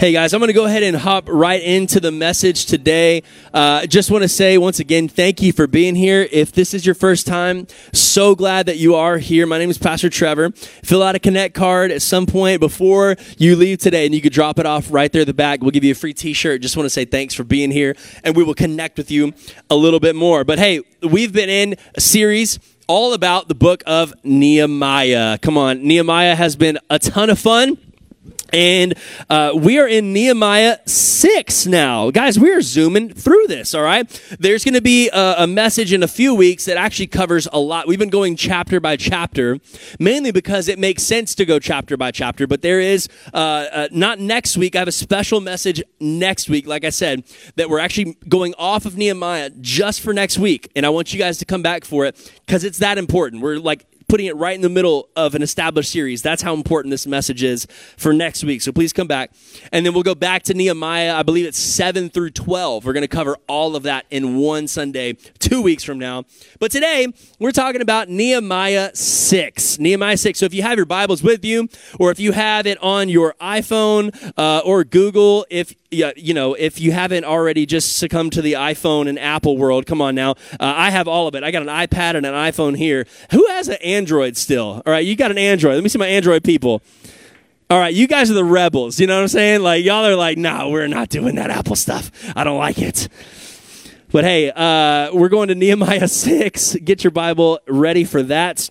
Hey guys, I'm going to go ahead and hop right into the message today. Uh, just want to say once again, thank you for being here. If this is your first time, so glad that you are here. My name is Pastor Trevor. Fill out a Connect card at some point before you leave today, and you can drop it off right there at the back. We'll give you a free T-shirt. Just want to say thanks for being here, and we will connect with you a little bit more. But hey, we've been in a series all about the book of Nehemiah. Come on, Nehemiah has been a ton of fun. And uh, we are in Nehemiah 6 now. Guys, we are zooming through this, all right? There's going to be a, a, message in a few weeks that actually covers a lot. We've been going chapter by chapter, mainly because it makes sense to go chapter by chapter. But there is, uh, uh, not next week, I have a special message next week, like I said, that we're actually going off of Nehemiah just for next week. And I want you guys to come back for it because it's that important. We're like putting it right in the middle of an established series. That's how important this message is for next week. So please come back. And then we'll go back to Nehemiah. I believe it's 7 through 12. We're going to cover all of that in one Sunday, two weeks from now. But today, we're talking about Nehemiah 6. Nehemiah 6. So if you have your Bibles with you, or if you have it on your iPhone uh, or Google, if yeah, you know, if you haven't already just succumbed to the iPhone and Apple world, come on now. Uh, I have all of it. I got an iPad and an iPhone here. Who has an Android still? All right, you got an Android. Let me see my Android people. All right, you guys are the rebels. You know what I'm saying? Like, y'all are like, nah, we're not doing that Apple stuff. I don't like it. But hey, uh, we're going to Nehemiah 6. Get your Bible ready for that.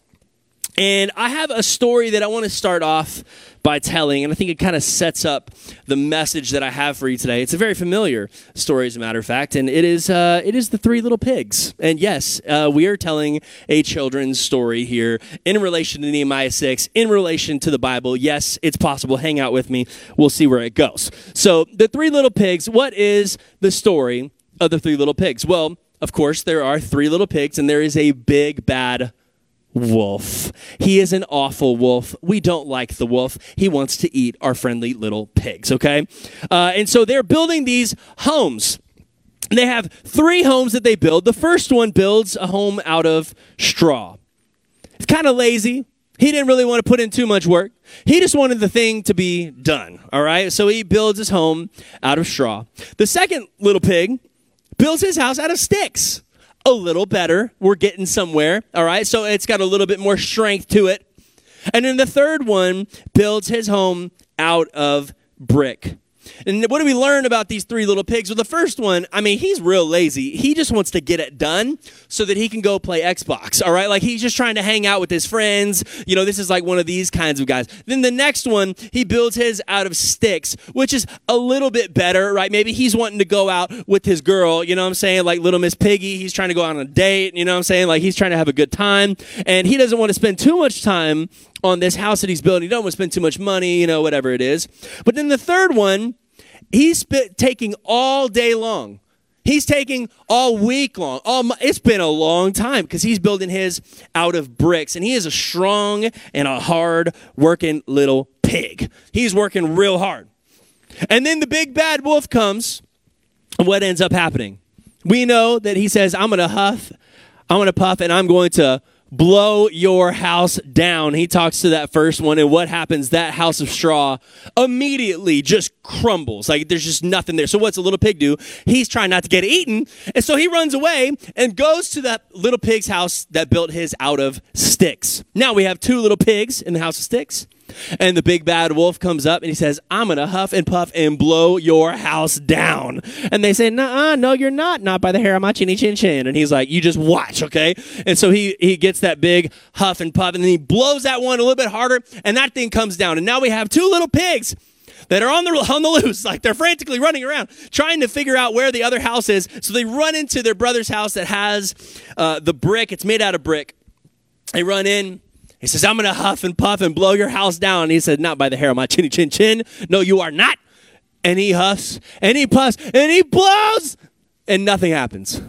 And I have a story that I want to start off by telling, and I think it kind of sets up the message that I have for you today. It's a very familiar story, as a matter of fact, and it is uh, it is the Three Little Pigs. And yes, uh, we are telling a children's story here in relation to Nehemiah six, in relation to the Bible. Yes, it's possible. Hang out with me. We'll see where it goes. So, the Three Little Pigs. What is the story of the Three Little Pigs? Well, of course, there are three little pigs, and there is a big bad wolf. He is an awful wolf. We don't like the wolf. He wants to eat our friendly little pigs, okay? Uh, and so they're building these homes. They have three homes that they build. The first one builds a home out of straw. It's kind of lazy. He didn't really want to put in too much work. He just wanted the thing to be done, all right? So he builds his home out of straw. The second little pig builds his house out of sticks a little better. We're getting somewhere. All right. So it's got a little bit more strength to it. And then the third one builds his home out of brick. And what do we learn about these three little pigs? Well, the first one, I mean, he's real lazy. He just wants to get it done so that he can go play Xbox. All right. Like he's just trying to hang out with his friends. You know, this is like one of these kinds of guys. Then the next one, he builds his out of sticks, which is a little bit better, right? Maybe he's wanting to go out with his girl. You know what I'm saying? Like little Miss Piggy. He's trying to go out on a date. You know what I'm saying? Like he's trying to have a good time. And he doesn't want to spend too much time on this house that he's building. He don't want to spend too much money, you know, whatever it is. But then the third one, he's taking all day long. He's taking all week long. All it's been a long time because he's building his out of bricks, and he is a strong and a hard working little pig. He's working real hard. And then the big bad wolf comes. What ends up happening? We know that he says, I'm going to huff, I'm going to puff, and I'm going to blow your house down. He talks to that first one, and what happens? That house of straw immediately just crumbles. Like there's just nothing there. So what's a little pig do? He's trying not to get eaten, and so he runs away and goes to that little pig's house that built his out of sticks. Now we have two little pigs in the house of sticks. And the big bad wolf comes up and he says, I'm going to huff and puff and blow your house down. And they say, Nuh no, you're not. Not by the hair of my chinny chin chin. And he's like, You just watch, okay? And so he, he gets that big huff and puff and then he blows that one a little bit harder and that thing comes down. And now we have two little pigs that are on the on the loose, like they're frantically running around trying to figure out where the other house is. So they run into their brother's house that has uh, the brick. It's made out of brick. They run in. He says, I'm going to huff and puff and blow your house down. And he said, Not by the hair of my chinny chin chin. No, you are not. And he huffs and he puffs and he blows and nothing happens.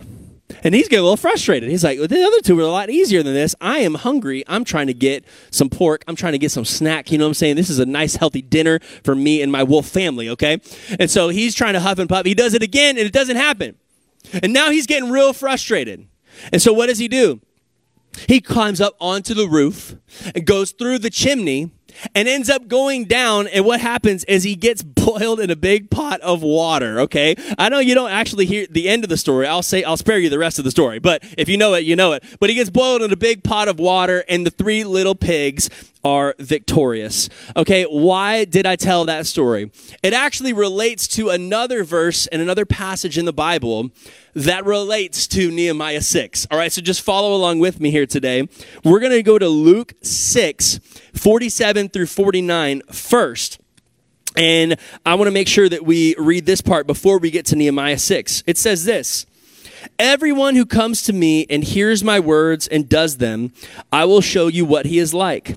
And he's getting a little frustrated. He's like, well, the other two were a lot easier than this. I am hungry. I'm trying to get some pork. I'm trying to get some snack. You know what I'm saying? This is a nice, healthy dinner for me and my wolf family, okay? And so he's trying to huff and puff. He does it again, and it doesn't happen. And now he's getting real frustrated. And so what does he do? He climbs up onto the roof and goes through the chimney and ends up going down. And what happens is he gets boiled in a big pot of water. Okay. I know you don't actually hear the end of the story. I'll say, I'll spare you the rest of the story, but if you know it, you know it. But he gets boiled in a big pot of water and the three little pigs are victorious. Okay, why did I tell that story? It actually relates to another verse and another passage in the Bible that relates to Nehemiah 6. All right, so just follow along with me here today. We're going to go to Luke 6, 47 through 49 first. And I want to make sure that we read this part before we get to Nehemiah 6. It says this Everyone who comes to me and hears my words and does them, I will show you what he is like.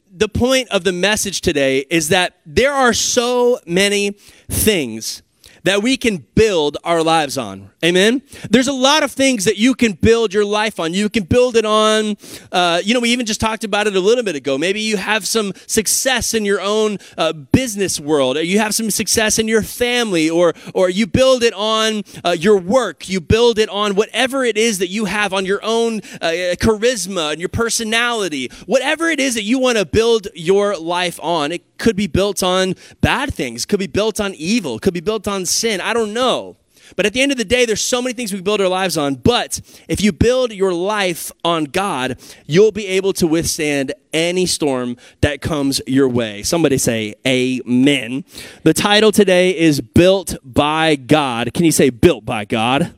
the point of the message today is that there are so many things that we can build our lives on. Amen. There's a lot of things that you can build your life on. You can build it on, uh, you know, we even just talked about it a little bit ago. Maybe you have some success in your own uh, business world, or you have some success in your family, or or you build it on uh, your work. You build it on whatever it is that you have on your own uh, charisma and your personality. Whatever it is that you want to build your life on, it could be built on bad things, could be built on evil, could be built on sin. I don't know. But at the end of the day, there's so many things we build our lives on. But if you build your life on God, you'll be able to withstand any storm that comes your way. Somebody say amen. The title today is Built by God. Can you say built by God?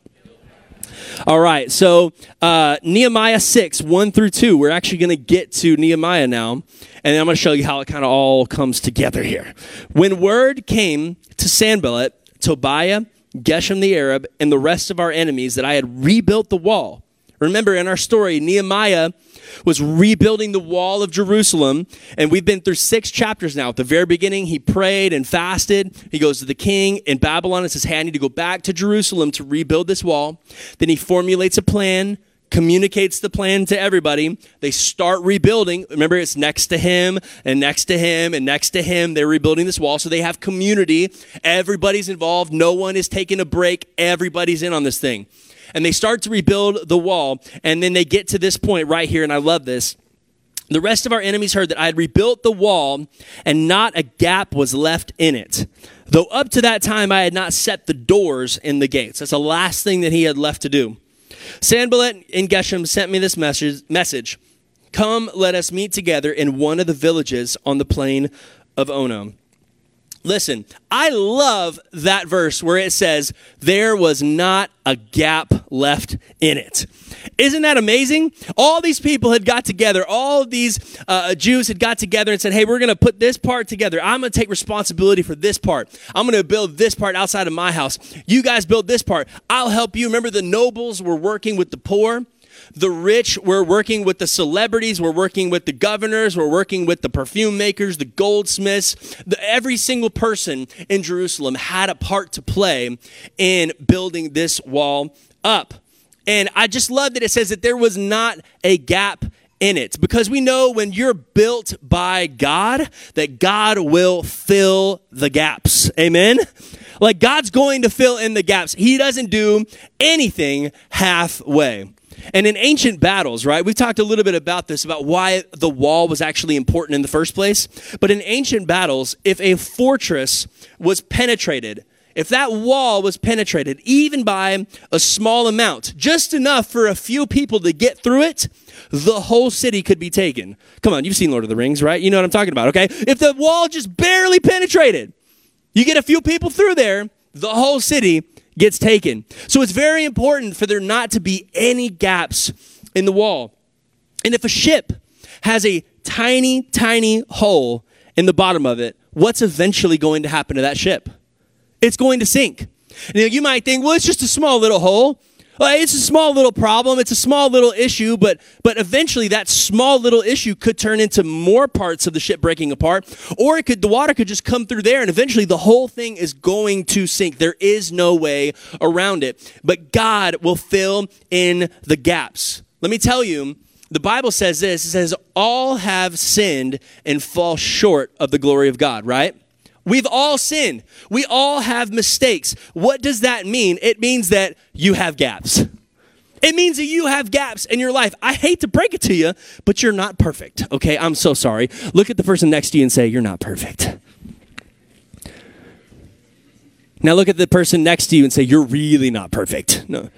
All right, so uh, Nehemiah 6, 1 through 2. We're actually going to get to Nehemiah now, and I'm going to show you how it kind of all comes together here. When word came to Sanballat, Tobiah, Geshem the Arab, and the rest of our enemies that I had rebuilt the wall. Remember in our story, Nehemiah was rebuilding the wall of Jerusalem, and we've been through six chapters now. At the very beginning, he prayed and fasted. He goes to the king in Babylon and says, Hey, I need to go back to Jerusalem to rebuild this wall. Then he formulates a plan communicates the plan to everybody. They start rebuilding. Remember, it's next to him and next to him and next to him. They're rebuilding this wall. So they have community. Everybody's involved. No one is taking a break. Everybody's in on this thing. And they start to rebuild the wall. And then they get to this point right here. And I love this. The rest of our enemies heard that I had rebuilt the wall and not a gap was left in it. Though up to that time I had not set the doors in the gates. That's the last thing that he had left to do. Sanballat and Geshem sent me this message, message. Come, let us meet together in one of the villages on the plain of Ono. Listen, I love that verse where it says, There was not a gap left in it. Isn't that amazing? All these people had got together, all these uh, Jews had got together and said, Hey, we're going to put this part together. I'm going to take responsibility for this part. I'm going to build this part outside of my house. You guys build this part. I'll help you. Remember, the nobles were working with the poor. The rich, we're working with the celebrities, we're working with the governors, we're working with the perfume makers, the goldsmiths. The, every single person in Jerusalem had a part to play in building this wall up. And I just love that it says that there was not a gap in it because we know when you're built by God that God will fill the gaps. Amen. Like God's going to fill in the gaps. He doesn't do anything halfway. And in ancient battles, right, we've talked a little bit about this, about why the wall was actually important in the first place. But in ancient battles, if a fortress was penetrated, if that wall was penetrated even by a small amount, just enough for a few people to get through it, the whole city could be taken. Come on, you've seen Lord of the Rings, right? You know what I'm talking about, okay? If the wall just barely penetrated, you get a few people through there, the whole city gets taken. So it's very important for there not to be any gaps in the wall. And if a ship has a tiny, tiny hole in the bottom of it, what's eventually going to happen to that ship? It's going to sink. Now, you might think, well, it's just a small little hole. Well, it's a small little problem, it's a small little issue, but but eventually that small little issue could turn into more parts of the ship breaking apart, or it could the water could just come through there and eventually the whole thing is going to sink. There is no way around it. But God will fill in the gaps. Let me tell you, the Bible says this, it says all have sinned and fall short of the glory of God, right? We've all sinned. We all have mistakes. What does that mean? It means that you have gaps. It means that you have gaps in your life. I hate to break it to you, but you're not perfect. Okay, I'm so sorry. Look at the person next to you and say, You're not perfect. Now look at the person next to you and say, You're really not perfect. No,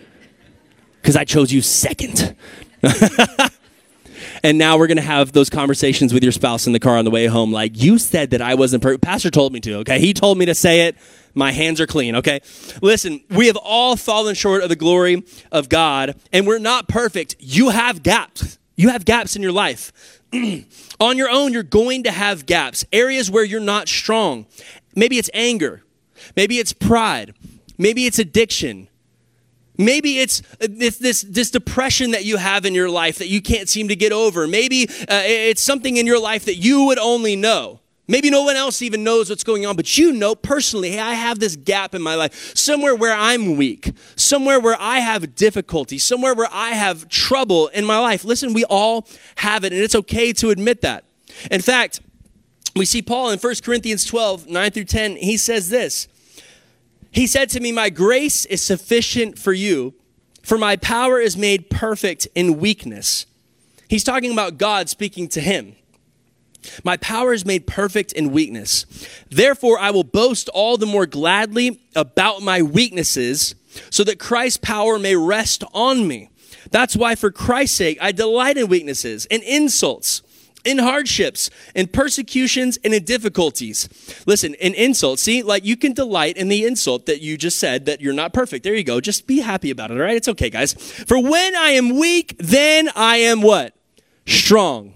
because I chose you second. And now we're going to have those conversations with your spouse in the car on the way home. Like, you said that I wasn't perfect. Pastor told me to, okay? He told me to say it. My hands are clean, okay? Listen, we have all fallen short of the glory of God, and we're not perfect. You have gaps. You have gaps in your life. on your own, you're going to have gaps, areas where you're not strong. Maybe it's anger, maybe it's pride, maybe it's addiction. Maybe it's, it's this, this depression that you have in your life that you can't seem to get over. Maybe uh, it's something in your life that you would only know. Maybe no one else even knows what's going on, but you know personally, hey, I have this gap in my life, somewhere where I'm weak, somewhere where I have difficulty, somewhere where I have trouble in my life. Listen, we all have it, and it's okay to admit that. In fact, we see Paul in 1 Corinthians 12, 9 through 10, he says this he said to me, My grace is sufficient for you, for my power is made perfect in weakness. He's talking about God speaking to him. My power is made perfect in weakness. Therefore, I will boast all the more gladly about my weaknesses, so that Christ's power may rest on me. That's why, for Christ's sake, I delight in weaknesses and insults in hardships, in persecutions, and in difficulties. Listen, in insults, see, like you can delight in the insult that you just said that you're not perfect. There you go. Just be happy about it, all right? It's okay, guys. For when I am weak, then I am what? Strong.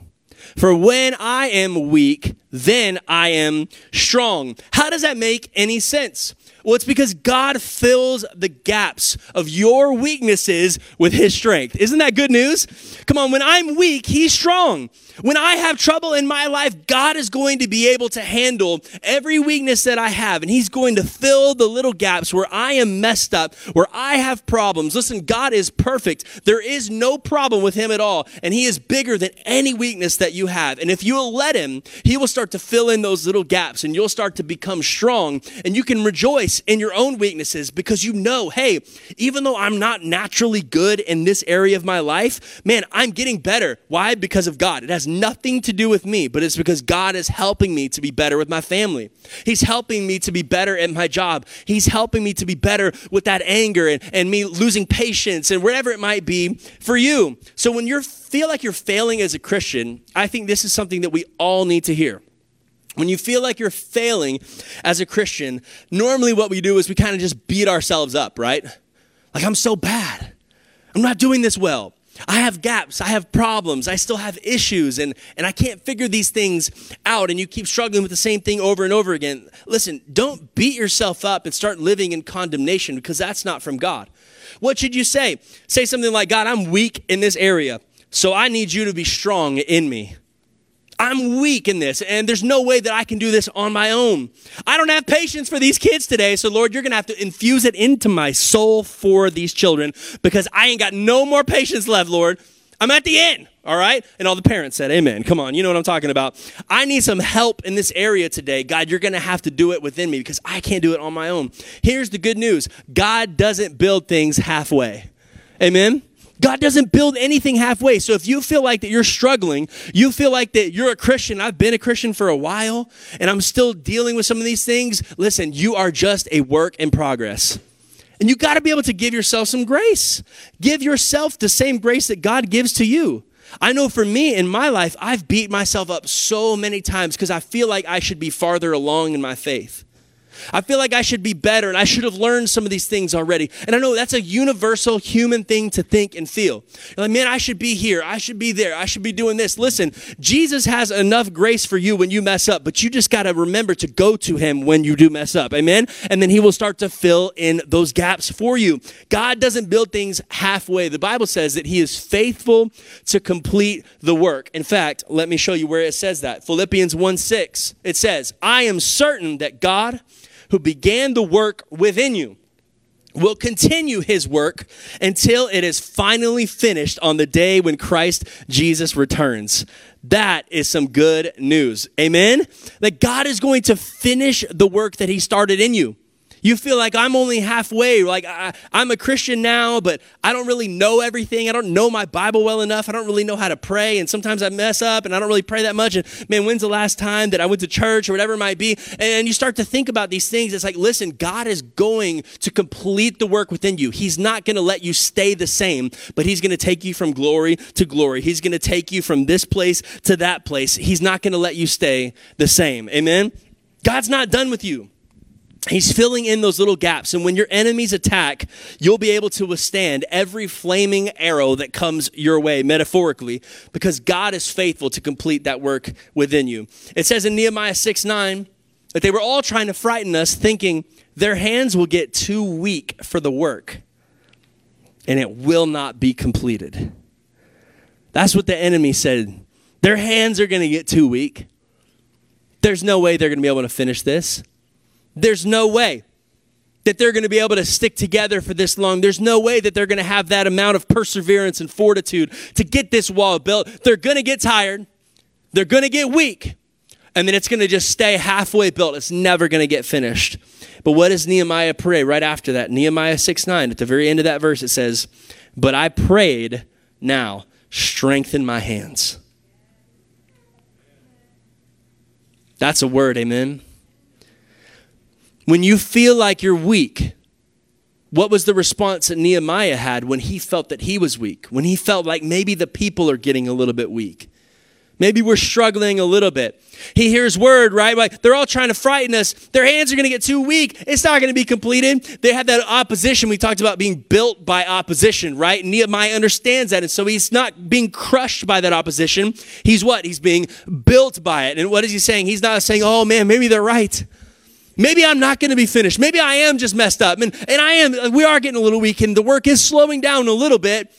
For when I am weak, then I am strong. How does that make any sense? Well, it's because God fills the gaps of your weaknesses with His strength. Isn't that good news? Come on, when I'm weak, He's strong. When I have trouble in my life, God is going to be able to handle every weakness that I have, and He's going to fill the little gaps where I am messed up, where I have problems. Listen, God is perfect. There is no problem with Him at all, and He is bigger than any weakness that you have. And if you'll let Him, He will start to fill in those little gaps, and you'll start to become strong, and you can rejoice in your own weaknesses because you know, hey, even though I'm not naturally good in this area of my life, man, I'm getting better. Why? Because of God. It has nothing to do with me, but it's because God is helping me to be better with my family. He's helping me to be better at my job. He's helping me to be better with that anger and, and me losing patience and whatever it might be for you. So when you feel like you're failing as a Christian, I think this is something that we all need to hear. When you feel like you're failing as a Christian, normally what we do is we kind of just beat ourselves up, right? Like, I'm so bad. I'm not doing this well. I have gaps, I have problems, I still have issues, and, and I can't figure these things out, and you keep struggling with the same thing over and over again. Listen, don't beat yourself up and start living in condemnation because that's not from God. What should you say? Say something like, God, I'm weak in this area, so I need you to be strong in me. I'm weak in this, and there's no way that I can do this on my own. I don't have patience for these kids today, so Lord, you're gonna have to infuse it into my soul for these children because I ain't got no more patience left, Lord. I'm at the end, all right? And all the parents said, Amen. Come on, you know what I'm talking about. I need some help in this area today. God, you're gonna have to do it within me because I can't do it on my own. Here's the good news God doesn't build things halfway. Amen? God doesn't build anything halfway. So if you feel like that you're struggling, you feel like that you're a Christian, I've been a Christian for a while, and I'm still dealing with some of these things, listen, you are just a work in progress. And you got to be able to give yourself some grace. Give yourself the same grace that God gives to you. I know for me in my life, I've beat myself up so many times because I feel like I should be farther along in my faith. I feel like I should be better and I should have learned some of these things already. And I know that's a universal human thing to think and feel. You're like, man, I should be here. I should be there. I should be doing this. Listen, Jesus has enough grace for you when you mess up, but you just got to remember to go to him when you do mess up. Amen. And then he will start to fill in those gaps for you. God doesn't build things halfway. The Bible says that he is faithful to complete the work. In fact, let me show you where it says that. Philippians 1 6, it says, I am certain that God, who began the work within you, will continue his work until it is finally finished on the day when Christ Jesus returns. That is some good news. Amen? That God is going to finish the work that he started in you. You feel like I'm only halfway, like I, am a Christian now, but I don't really know everything. I don't know my Bible well enough. I don't really know how to pray. And sometimes I mess up and I don't really pray that much. And man, when's the last time that I went to church or whatever it might be? And you start to think about these things. It's like, listen, God is going to complete the work within you. He's not going to let you stay the same, but He's going to take you from glory to glory. He's going to take you from this place to that place. He's not going to let you stay the same. Amen? God's not done with you. He's filling in those little gaps. And when your enemies attack, you'll be able to withstand every flaming arrow that comes your way, metaphorically, because God is faithful to complete that work within you. It says in Nehemiah 6 9 that they were all trying to frighten us, thinking their hands will get too weak for the work and it will not be completed. That's what the enemy said. Their hands are going to get too weak. There's no way they're going to be able to finish this. There's no way that they're going to be able to stick together for this long. There's no way that they're going to have that amount of perseverance and fortitude to get this wall built. They're going to get tired. They're going to get weak. And then it's going to just stay halfway built. It's never going to get finished. But what does Nehemiah pray right after that? Nehemiah 6 9, at the very end of that verse, it says, But I prayed, now strengthen my hands. That's a word, amen. When you feel like you're weak, what was the response that Nehemiah had when he felt that he was weak? When he felt like maybe the people are getting a little bit weak? Maybe we're struggling a little bit. He hears word, right? Like they're all trying to frighten us. Their hands are going to get too weak. It's not going to be completed. They have that opposition. We talked about being built by opposition, right? Nehemiah understands that. And so he's not being crushed by that opposition. He's what? He's being built by it. And what is he saying? He's not saying, oh man, maybe they're right. Maybe I'm not going to be finished. Maybe I am just messed up. And, and I am, we are getting a little weak and the work is slowing down a little bit.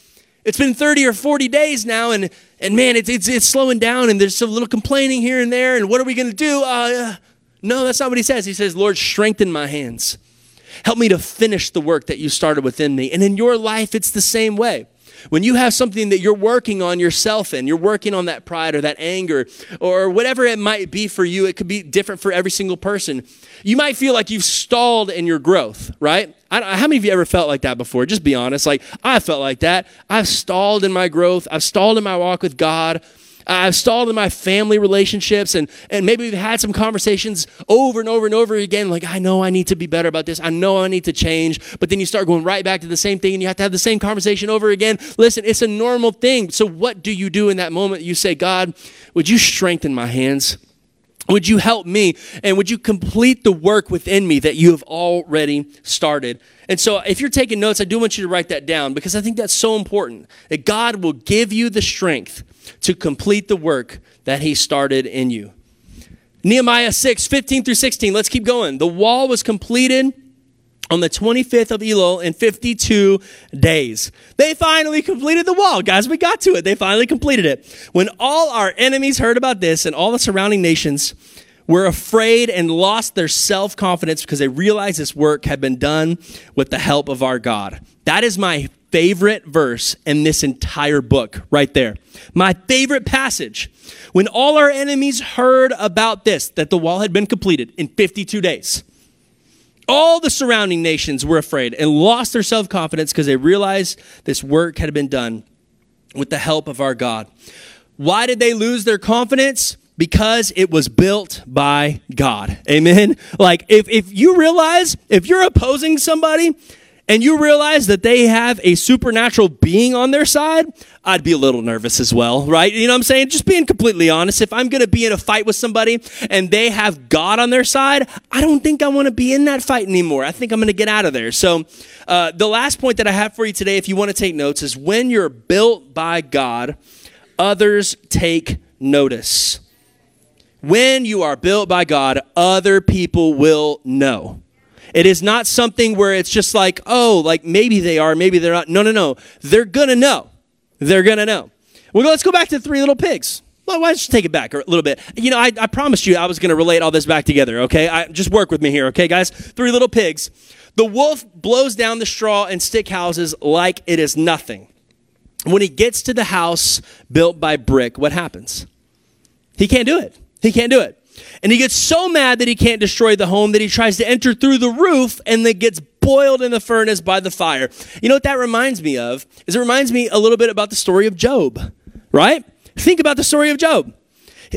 It's been 30 or 40 days now and, and man, it's, it's, it's slowing down and there's a little complaining here and there. And what are we going to do? Uh, no, that's not what he says. He says, Lord, strengthen my hands. Help me to finish the work that you started within me. And in your life, it's the same way. When you have something that you're working on yourself in, you're working on that pride or that anger or whatever it might be for you, it could be different for every single person. You might feel like you've stalled in your growth, right? how many of you ever felt like that before? Just be honest. Like, I felt like that. I've stalled in my growth, I've stalled in my walk with God. I've stalled in my family relationships and, and maybe we've had some conversations over and over and over again, like, I know I need to be better about this. I know I need to change. But then you start going right back to the same thing and you have to have the same conversation over again. Listen, it's a normal thing. So what do you do in that moment? You say, God, would you strengthen my hands? Would you help me? And would you complete the work within me that you have already started? And so, if you're taking notes, I do want you to write that down because I think that's so important that God will give you the strength to complete the work that he started in you. Nehemiah 6, 15 through 16. Let's keep going. The wall was completed on the 25th of Elul in 52 days. They finally completed the wall. Guys, we got to it. They finally completed it. When all our enemies heard about this and all the surrounding nations were afraid and lost their self confidence because they realized this work had been done with the help of our God. That is my favorite verse in this entire book right there. My favorite passage. When all our enemies heard about this, that the wall had been completed in 52 days, all the surrounding nations were afraid and lost their self confidence because they realized this work had been done with the help of our God. Why did they lose their confidence? Because it was built by God. Amen. Like if, if you realize if you're opposing somebody and you realize that they have a supernatural being on their side, I'd be a little nervous as well, right? You know what I'm saying? Just being completely honest. If I'm going to be in a fight with somebody and they have God on their side, I don't think I want to be in that fight anymore. I think I'm going to get out of there. So, uh, the last point that I have for you today, if you want to take notes, is when you're built by God, others take notice. When you are built by God, other people will know. It is not something where it's just like, oh, like maybe they are, maybe they're not. No, no, no. They're gonna know. They're gonna know. Well, let's go back to Three Little Pigs. Well, why don't you take it back a little bit? You know, I, I promised you I was going to relate all this back together, okay? I, just work with me here, okay, guys? Three Little Pigs. The wolf blows down the straw and stick houses like it is nothing. When he gets to the house built by brick, what happens? He can't do it. He can't do it. And he gets so mad that he can't destroy the home that he tries to enter through the roof and then gets boiled in the furnace by the fire. You know what that reminds me of? Is it reminds me a little bit about the story of Job, right? Think about the story of Job.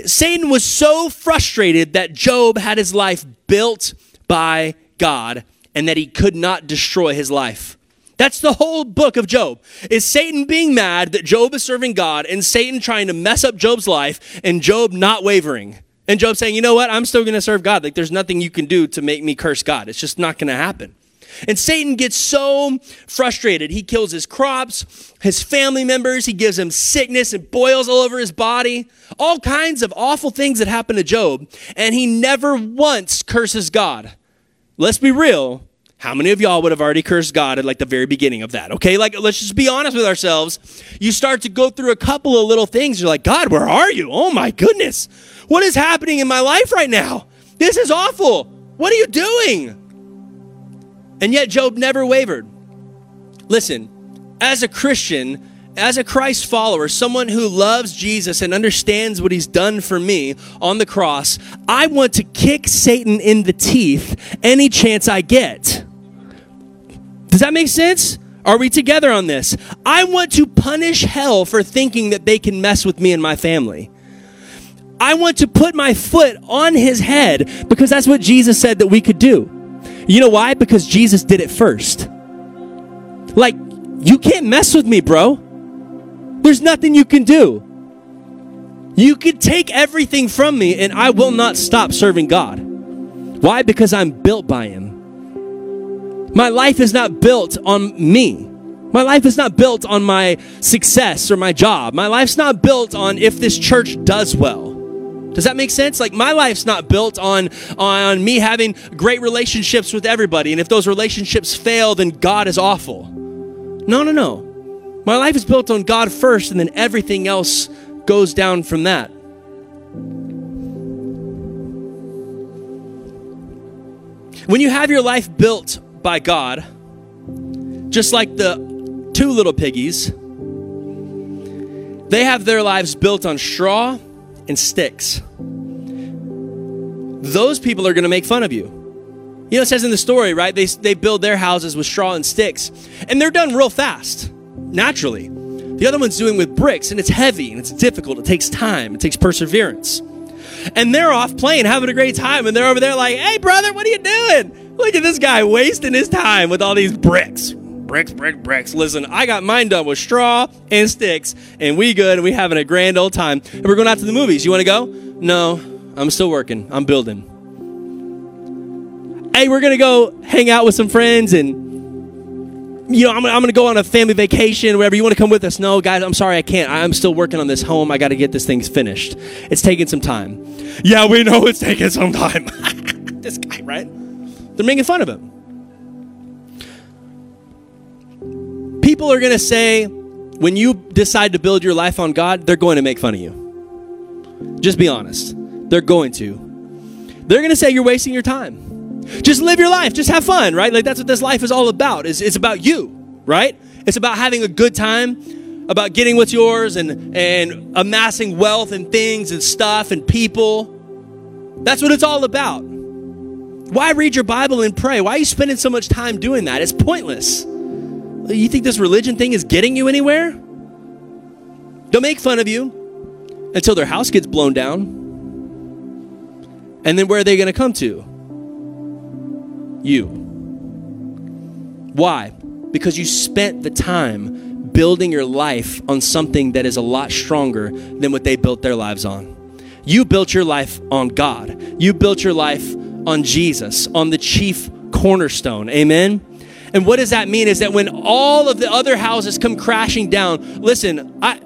Satan was so frustrated that Job had his life built by God and that he could not destroy his life. That's the whole book of Job. Is Satan being mad that Job is serving God and Satan trying to mess up Job's life and Job not wavering? And Job saying, you know what? I'm still going to serve God. Like there's nothing you can do to make me curse God. It's just not going to happen. And Satan gets so frustrated. He kills his crops, his family members. He gives him sickness and boils all over his body. All kinds of awful things that happen to Job. And he never once curses God. Let's be real. How many of y'all would have already cursed God at like the very beginning of that? Okay, like let's just be honest with ourselves. You start to go through a couple of little things. You're like, God, where are you? Oh my goodness. What is happening in my life right now? This is awful. What are you doing? And yet Job never wavered. Listen, as a Christian, as a Christ follower, someone who loves Jesus and understands what he's done for me on the cross, I want to kick Satan in the teeth any chance I get. Does that make sense? Are we together on this? I want to punish hell for thinking that they can mess with me and my family. I want to put my foot on his head because that's what Jesus said that we could do. You know why? Because Jesus did it first. Like, you can't mess with me, bro. There's nothing you can do. You could take everything from me and I will not stop serving God. Why? Because I'm built by Him. My life is not built on me. My life is not built on my success or my job. My life's not built on if this church does well. Does that make sense? Like my life's not built on on me having great relationships with everybody and if those relationships fail then God is awful. No, no, no. My life is built on God first and then everything else goes down from that. When you have your life built by God, just like the two little piggies, they have their lives built on straw and sticks. Those people are going to make fun of you. You know, it says in the story, right? They, they build their houses with straw and sticks, and they're done real fast, naturally. The other one's doing with bricks, and it's heavy and it's difficult. It takes time, it takes perseverance. And they're off playing, having a great time, and they're over there like, hey, brother, what are you doing? Look at this guy wasting his time with all these bricks. Bricks, brick, bricks. Listen, I got mine done with straw and sticks, and we good, and we having a grand old time. And we're going out to the movies. You want to go? No, I'm still working. I'm building. Hey, we're gonna go hang out with some friends and you know, I'm, I'm going to go on a family vacation, whatever. You want to come with us? No, guys, I'm sorry, I can't. I'm still working on this home. I got to get this thing finished. It's taking some time. Yeah, we know it's taking some time. this guy, right? They're making fun of him. People are going to say, when you decide to build your life on God, they're going to make fun of you. Just be honest. They're going to. They're going to say you're wasting your time. Just live your life. Just have fun, right? Like that's what this life is all about. Is it's about you, right? It's about having a good time, about getting what's yours and and amassing wealth and things and stuff and people. That's what it's all about. Why read your Bible and pray? Why are you spending so much time doing that? It's pointless. You think this religion thing is getting you anywhere? They'll make fun of you until their house gets blown down. And then where are they going to come to? You. Why? because you spent the time building your life on something that is a lot stronger than what they built their lives on. You built your life on God. You built your life on Jesus, on the chief cornerstone. Amen. And what does that mean is that when all of the other houses come crashing down, listen, I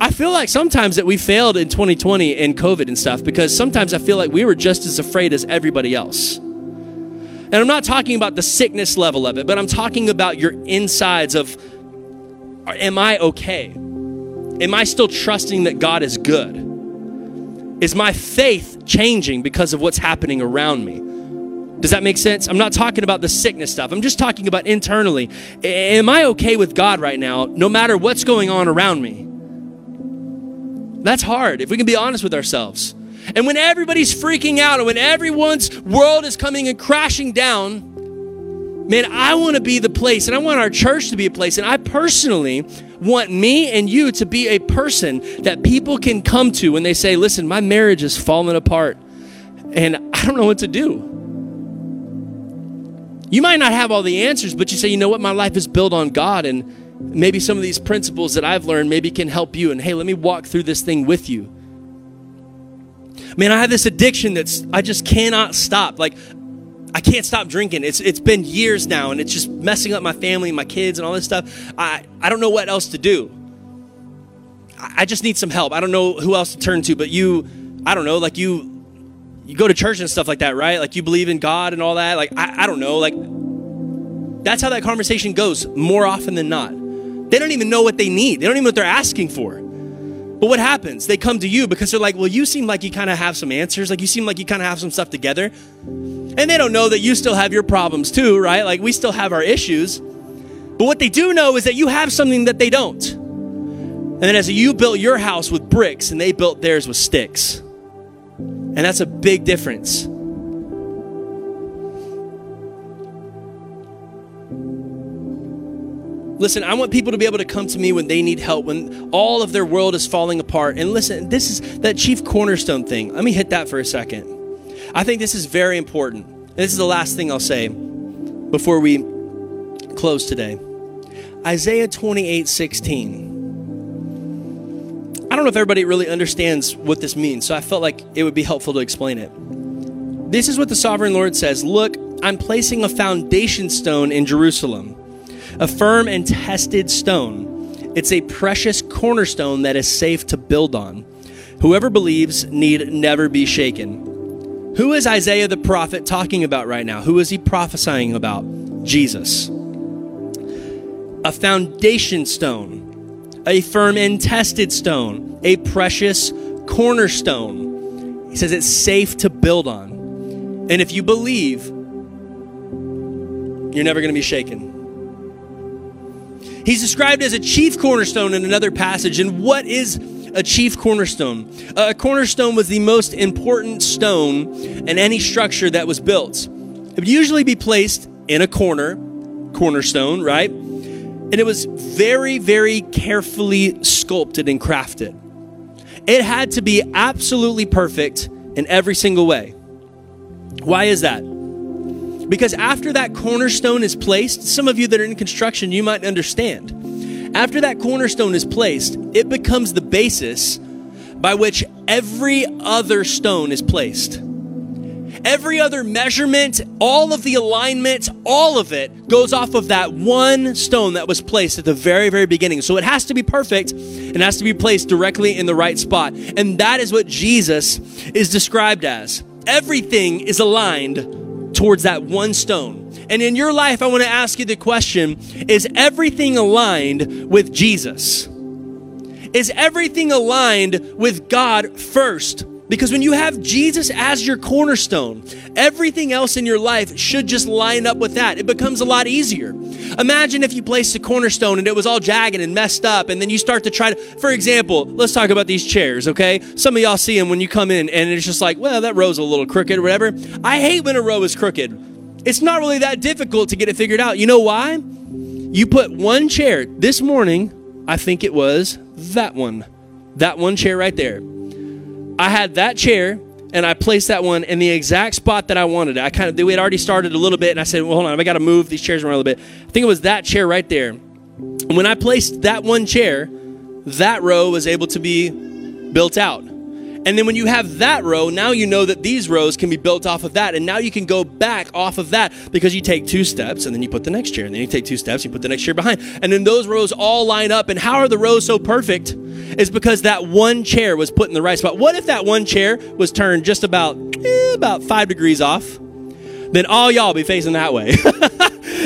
I feel like sometimes that we failed in 2020 and COVID and stuff because sometimes I feel like we were just as afraid as everybody else. And I'm not talking about the sickness level of it, but I'm talking about your insides of am I okay? Am I still trusting that God is good? Is my faith changing because of what's happening around me? Does that make sense? I'm not talking about the sickness stuff. I'm just talking about internally. Am I okay with God right now, no matter what's going on around me? That's hard if we can be honest with ourselves. And when everybody's freaking out and when everyone's world is coming and crashing down, man, I want to be the place and I want our church to be a place. And I personally want me and you to be a person that people can come to when they say, listen, my marriage is falling apart and I don't know what to do. You might not have all the answers, but you say, you know what? My life is built on God, and maybe some of these principles that I've learned maybe can help you. And hey, let me walk through this thing with you. Man, I have this addiction that's, I just cannot stop. Like, I can't stop drinking. It's it's been years now, and it's just messing up my family, and my kids, and all this stuff. I I don't know what else to do. I just need some help. I don't know who else to turn to, but you, I don't know, like you you go to church and stuff like that, right? Like you believe in God and all that. Like, I, I don't know. Like, that's how that conversation goes more often than not. They don't even know what they need, they don't even know what they're asking for. But what happens? They come to you because they're like, well, you seem like you kind of have some answers. Like, you seem like you kind of have some stuff together. And they don't know that you still have your problems too, right? Like, we still have our issues. But what they do know is that you have something that they don't. And then as you built your house with bricks and they built theirs with sticks. And that's a big difference. Listen, I want people to be able to come to me when they need help, when all of their world is falling apart. And listen, this is that chief cornerstone thing. Let me hit that for a second. I think this is very important. This is the last thing I'll say before we close today. Isaiah 28 16. I don't know if everybody really understands what this means, so I felt like it would be helpful to explain it. This is what the sovereign Lord says Look, I'm placing a foundation stone in Jerusalem, a firm and tested stone. It's a precious cornerstone that is safe to build on. Whoever believes need never be shaken. Who is Isaiah the prophet talking about right now? Who is he prophesying about? Jesus. A foundation stone a firm and tested stone, a precious cornerstone. He says it's safe to build on. And if you believe, you're never going to be shaken. He's described as a chief cornerstone in another passage. And what is a chief cornerstone? A cornerstone was the most important stone in any structure that was built. It would usually be placed in a corner, cornerstone, right? And it was very, very carefully sculpted and crafted. It had to be absolutely perfect in every single way. Why is that? Because after that cornerstone is placed, some of you that are in construction, you might understand. After that cornerstone is placed, it becomes the basis by which every other stone is placed. Every other measurement, all of the alignment, all of it goes off of that one stone that was placed at the very, very beginning. So it has to be perfect and has to be placed directly in the right spot. And that is what Jesus is described as. Everything is aligned towards that one stone. And in your life, I want to ask you the question is everything aligned with Jesus? Is everything aligned with God first? Because when you have Jesus as your cornerstone, everything else in your life should just line up with that. It becomes a lot easier. Imagine if you placed a cornerstone and it was all jagged and messed up, and then you start to try to, for example, let's talk about these chairs, okay? Some of y'all see them when you come in, and it's just like, well, that row's a little crooked or whatever. I hate when a row is crooked. It's not really that difficult to get it figured out. You know why? You put one chair this morning, I think it was that one, that one chair right there. I had that chair and I placed that one in the exact spot that I wanted. it. I kind of we had already started a little bit, and I said, "Well, hold on, I got to move these chairs around a little bit." I think it was that chair right there. When I placed that one chair, that row was able to be built out. And then when you have that row, now you know that these rows can be built off of that. And now you can go back off of that because you take two steps and then you put the next chair. And then you take two steps, you put the next chair behind. And then those rows all line up. And how are the rows so perfect? Is because that one chair was put in the right spot. What if that one chair was turned just about, eh, about five degrees off? Then all y'all be facing that way.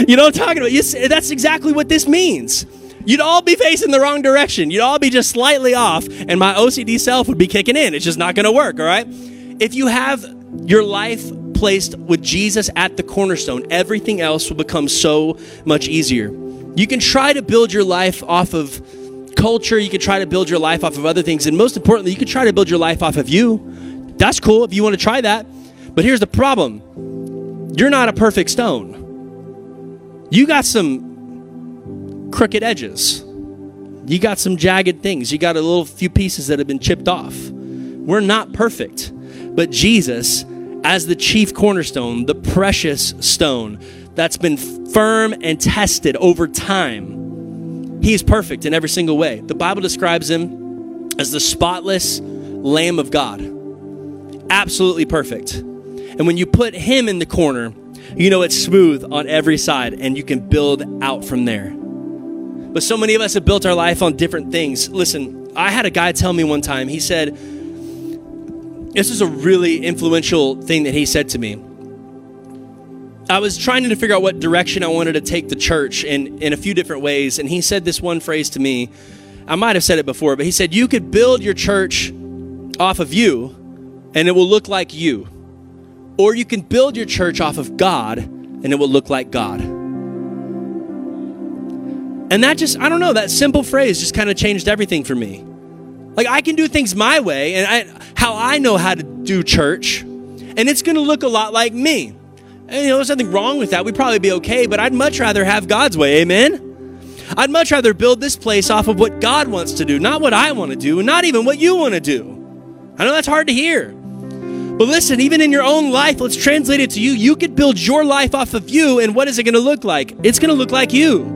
you know what I'm talking about? You that's exactly what this means you'd all be facing the wrong direction. You'd all be just slightly off, and my OCD self would be kicking in. It's just not going to work, all right? If you have your life placed with Jesus at the cornerstone, everything else will become so much easier. You can try to build your life off of culture, you can try to build your life off of other things, and most importantly, you can try to build your life off of you. That's cool if you want to try that. But here's the problem you're not a perfect stone. You got some crooked edges. You got some jagged things. You got a little few pieces that have been chipped off. We're not perfect. But Jesus, as the chief cornerstone, the precious stone that's been firm and tested over time, he is perfect in every single way. The Bible describes him as the spotless Lamb of God. Absolutely perfect. And when you put him in the corner, you know it's smooth on every side and you can build out from there. But so many of us have built our life on different things. Listen, I had a guy tell me one time, he said, this is a really influential thing that he said to me. I was trying to figure out what direction I wanted to take the church in, in a few different ways. And he said this one phrase to me. I might have said it before, but he said, You could build your church off of you, and it will look like you. Or you can build your church off of God, and it will look like God. And that just, I don't know, that simple phrase just kind of changed everything for me. Like, I can do things my way and I, how I know how to do church, and it's going to look a lot like me. And, you know, there's nothing wrong with that. We'd probably be okay, but I'd much rather have God's way. Amen? I'd much rather build this place off of what God wants to do, not what I want to do, and not even what you want to do. I know that's hard to hear. But listen, even in your own life, let's translate it to you. You could build your life off of you, and what is it going to look like? It's going to look like you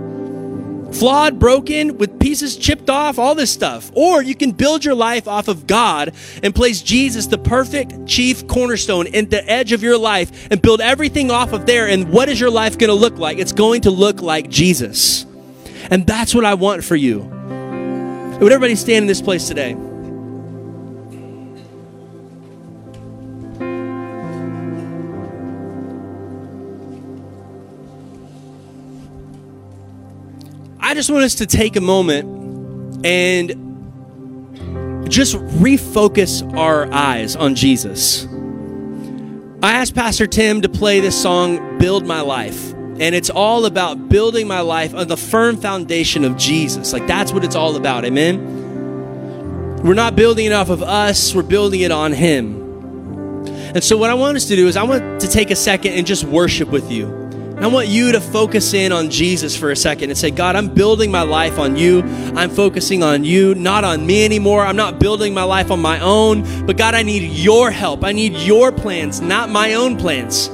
flawed, broken, with pieces chipped off, all this stuff. Or you can build your life off of God and place Jesus, the perfect chief cornerstone, in the edge of your life and build everything off of there. And what is your life going to look like? It's going to look like Jesus. And that's what I want for you. Would everybody stand in this place today? I just want us to take a moment and just refocus our eyes on Jesus. I asked Pastor Tim to play this song, Build My Life. And it's all about building my life on the firm foundation of Jesus. Like that's what it's all about. Amen. We're not building it off of us, we're building it on Him. And so, what I want us to do is, I want to take a second and just worship with you. I want you to focus in on Jesus for a second and say, God, I'm building my life on you. I'm focusing on you, not on me anymore. I'm not building my life on my own, but God, I need your help. I need your plans, not my own plans.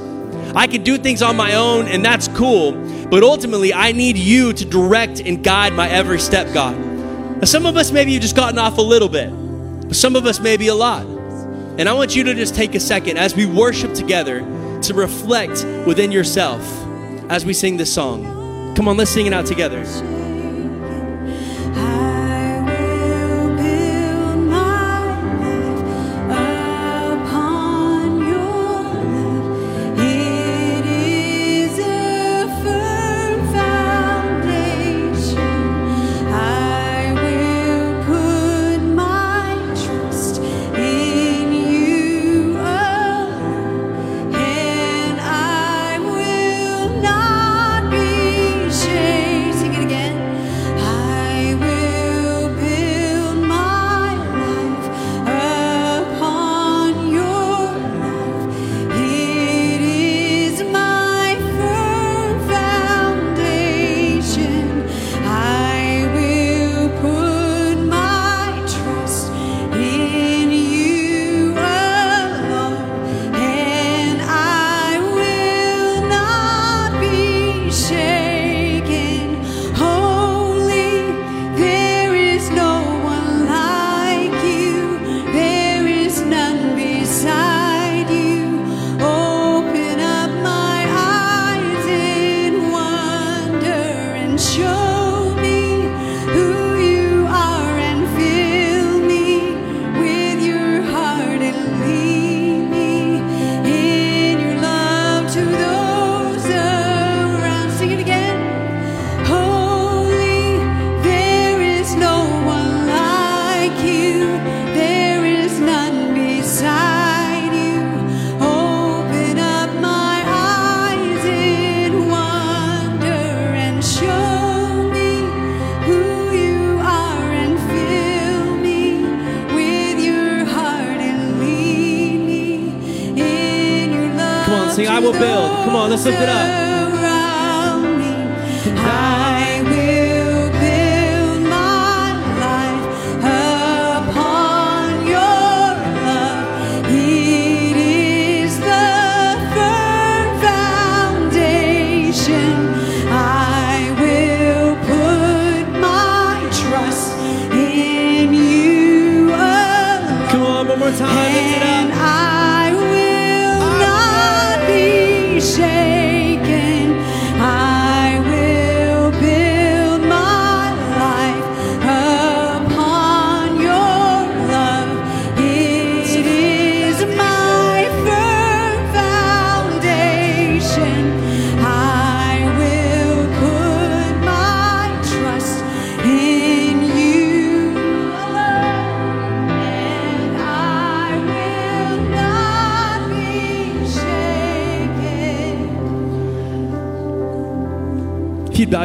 I can do things on my own, and that's cool, but ultimately, I need you to direct and guide my every step, God. Now, some of us maybe you've just gotten off a little bit, but some of us maybe a lot. And I want you to just take a second as we worship together to reflect within yourself as we sing this song. Come on, let's sing it out together.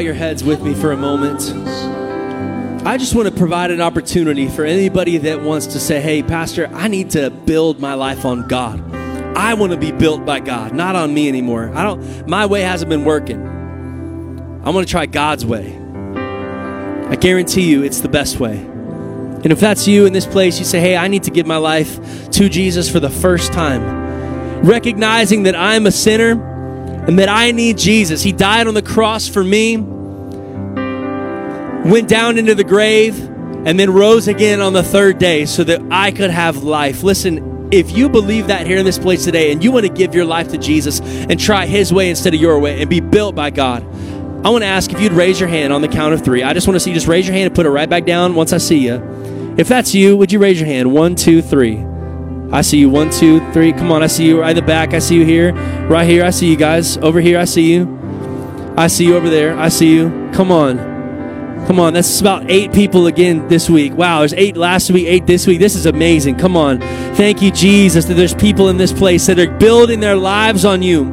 Your heads with me for a moment. I just want to provide an opportunity for anybody that wants to say, hey, Pastor, I need to build my life on God. I want to be built by God, not on me anymore. I don't, my way hasn't been working. I want to try God's way. I guarantee you it's the best way. And if that's you in this place, you say, hey, I need to give my life to Jesus for the first time, recognizing that I'm a sinner and that I need Jesus. He died on the cross for me, went down into the grave, and then rose again on the third day so that I could have life. Listen, if you believe that here in this place today and you want to give your life to Jesus and try His way instead of your way and be built by God, I want to ask if you'd raise your hand on the count of three. I just want to see you just raise your hand and put it right back down once I see you. If that's you, would you raise your hand? One, two, three. I see you. One, two, three. Come on. I see you right at the back. I see you here. Right here. I see you guys. Over here. I see you. I see you over there. I see you. Come on. Come on. That's about eight people again this week. Wow. There's eight last week, eight this week. This is amazing. Come on. Thank you, Jesus, that there's people in this place that are building their lives on you.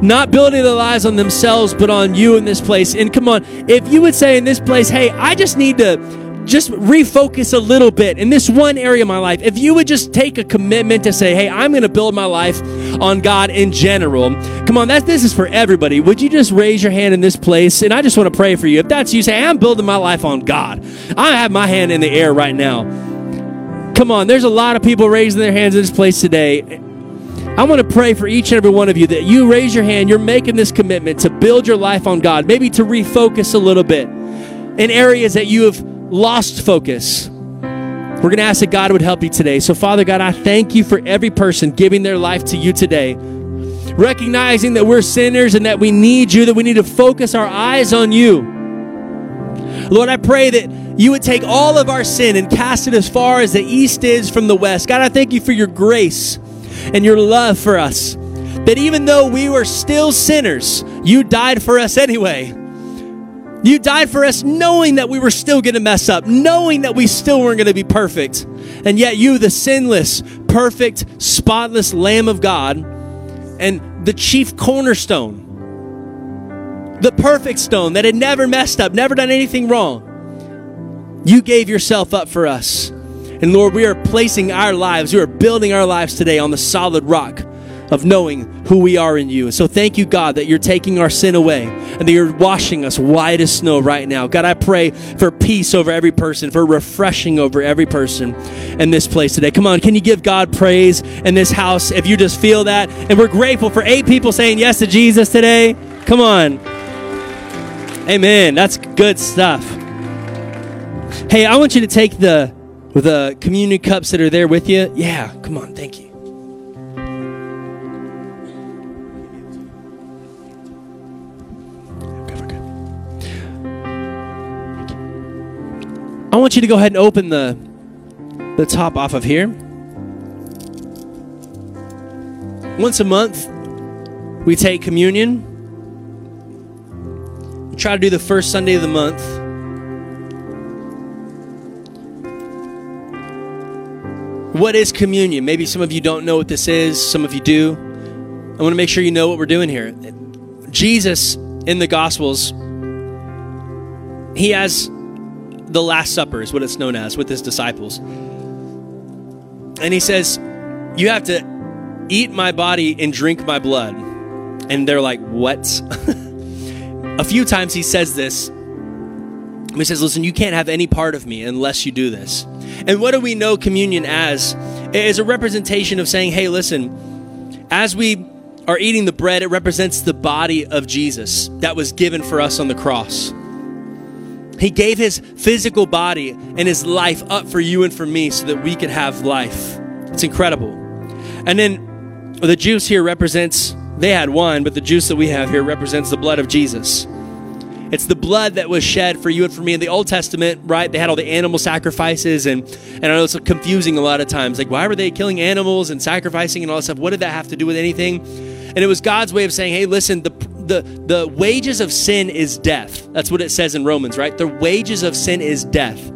Not building their lives on themselves, but on you in this place. And come on, if you would say in this place, hey, I just need to just refocus a little bit in this one area of my life. If you would just take a commitment to say, hey, I'm going to build my life on God in general. Come on, this is for everybody. Would you just raise your hand in this place? And I just want to pray for you. If that's you, say, I'm building my life on God. I have my hand in the air right now. Come on, there's a lot of people raising their hands in this place today. I want to pray for each and every one of you that you raise your hand, you're making this commitment to build your life on God, maybe to refocus a little bit in areas that you have lost focus. We're going to ask that God would help you today. So, Father God, I thank you for every person giving their life to you today, recognizing that we're sinners and that we need you, that we need to focus our eyes on you. Lord, I pray that you would take all of our sin and cast it as far as the east is from the west. God, I thank you for your grace and your love for us. That even though we were still sinners, you died for us anyway. You died for us knowing that we were still going to mess up, knowing that we still weren't going to be perfect. And yet, you, the sinless, perfect, spotless Lamb of God, and the chief cornerstone, the perfect stone that had never messed up, never done anything wrong, you gave yourself up for us. And Lord, we are placing our lives, we are building our lives today on the solid rock of knowing who we are in you. And so thank you, God, that you're taking our sin away and that you're washing us white as snow right now. God, I pray for peace over every person, for refreshing over every person in this place today. Come on, can you give God praise in this house if you just feel that? And we're grateful for eight people saying yes to Jesus today. Come on. Amen. That's good stuff. Hey, I want you to take the the communion cups that are there with you. Yeah, come on. Thank you. I want you to go ahead and open the the top off of here. Once a month, we take communion. We try to do the first Sunday of the month. What is communion? Maybe some of you don't know what this is, some of you do. I want to make sure you know what we're doing here. Jesus in the Gospels, he has the Last Supper, is what it's known as, with his disciples. And he says, You have to eat my body and drink my blood. And they're like, What? a few times he says this. He says, Listen, you can't have any part of me unless you do this. And what do we know communion as? It is a representation of saying, Hey, listen, as we are eating the bread, it represents the body of Jesus that was given for us on the cross. He gave his physical body and his life up for you and for me so that we could have life. It's incredible. And then the juice here represents, they had wine, but the juice that we have here represents the blood of Jesus. It's the blood that was shed for you and for me. In the Old Testament, right, they had all the animal sacrifices, and, and I know it's confusing a lot of times. Like, why were they killing animals and sacrificing and all that stuff? What did that have to do with anything? And it was God's way of saying, hey, listen, the, the, the wages of sin is death. That's what it says in Romans, right? The wages of sin is death.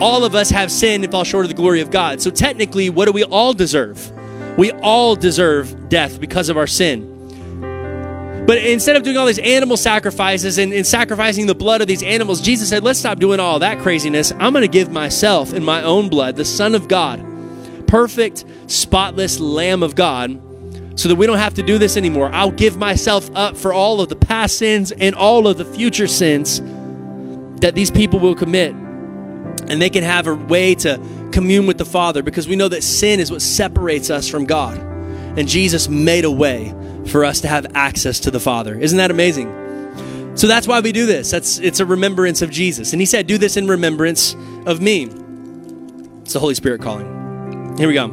All of us have sinned and fall short of the glory of God. So technically, what do we all deserve? We all deserve death because of our sin. But instead of doing all these animal sacrifices and, and, sacrificing the blood of these animals, Jesus said, let's stop doing all that craziness. I'm going to give myself in my own blood, the Son of God, perfect, spotless Lamb of God, so that we don't have to do this anymore. I'll give myself up for all of the past sins and all of the future sins that these people will commit. And they can have a way to commune with the Father because we know that sin is what separates us from God. And Jesus made a way for us to have access to the Father. Isn't that amazing? So that's why we do this. That's it's a remembrance of Jesus. And he said, "Do this in remembrance of me." It's the Holy Spirit calling. Here we go.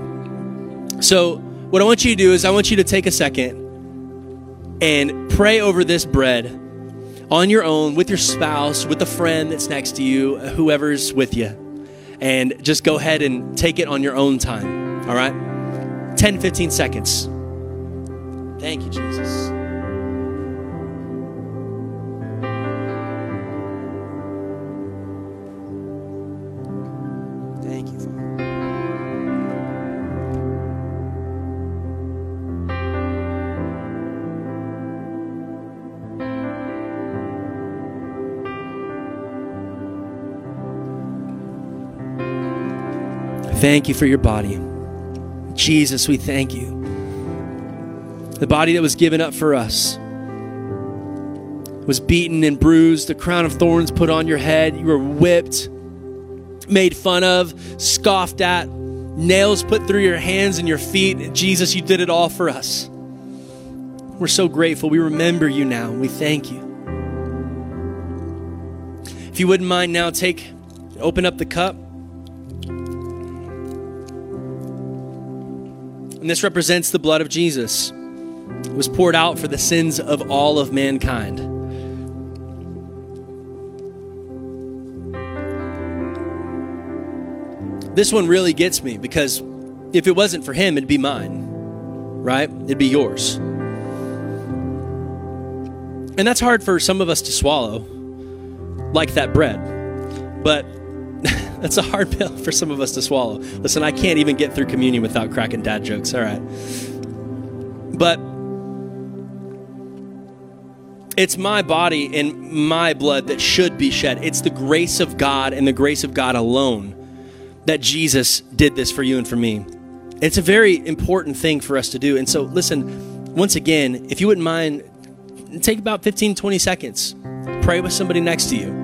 So, what I want you to do is I want you to take a second and pray over this bread on your own with your spouse, with a friend that's next to you, whoever's with you. And just go ahead and take it on your own time. All right? 10 15 seconds. Thank you, Jesus. Thank you for your body. Jesus, we thank you the body that was given up for us was beaten and bruised, the crown of thorns put on your head, you were whipped, made fun of, scoffed at, nails put through your hands and your feet. Jesus, you did it all for us. We're so grateful. We remember you now. We thank you. If you wouldn't mind now, take, open up the cup. And this represents the blood of Jesus It was poured out for the sins of all of mankind. This one really gets me because if it wasn't for him, it'd be mine, right? It'd be yours. And that's hard for some of us to swallow, like that bread. But that's a hard pill for some of us to swallow. Listen, I can't even get through communion without cracking dad jokes, all right? But it's my body and my blood that should be shed. It's the grace of God and the grace of God alone that Jesus did this for you and for me. It's a very important thing for us to do. And so, listen, once again, if you wouldn't mind, take about 15, 20 seconds. Pray with somebody next to you.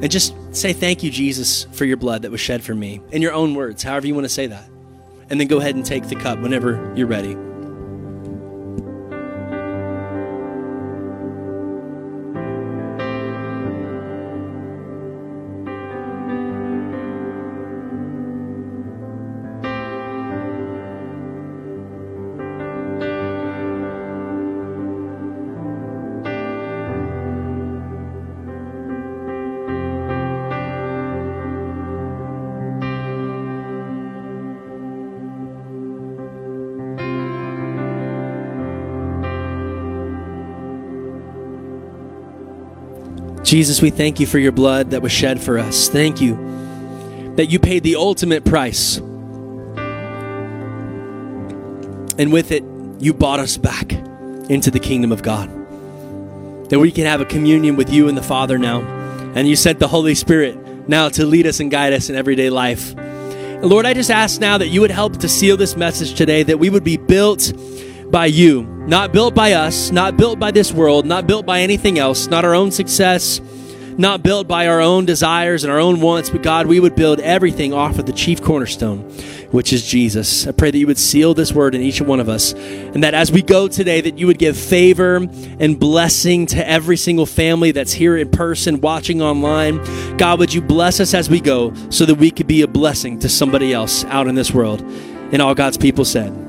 And just say, Thank you, Jesus, for your blood that was shed for me. In your own words, however you want to say that. And then go ahead and take the cup whenever you're ready. Jesus, we thank you for your blood that was shed for us. Thank you that you paid the ultimate price. And with it, you bought us back into the kingdom of God. That we can have a communion with you and the Father now. And you sent the Holy Spirit now to lead us and guide us in everyday life. Lord, I just ask now that you would help to seal this message today, that we would be built by you not built by us, not built by this world, not built by anything else, not our own success, not built by our own desires and our own wants, but God, we would build everything off of the chief cornerstone, which is Jesus. I pray that you would seal this word in each one of us, and that as we go today, that you would give favor and blessing to every single family that's here in person, watching online. God, would you bless us as we go so that we could be a blessing to somebody else out in this world? And all God's people said,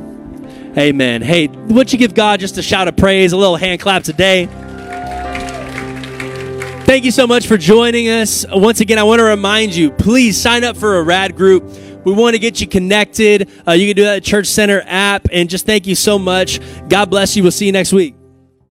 Amen. Hey, would you give God just a shout of praise, a little hand clap today? Thank you so much for joining us. Once again, I want to remind you please sign up for a rad group. We want to get you connected. Uh, you can do that at Church Center app. And just thank you so much. God bless you. We'll see you next week.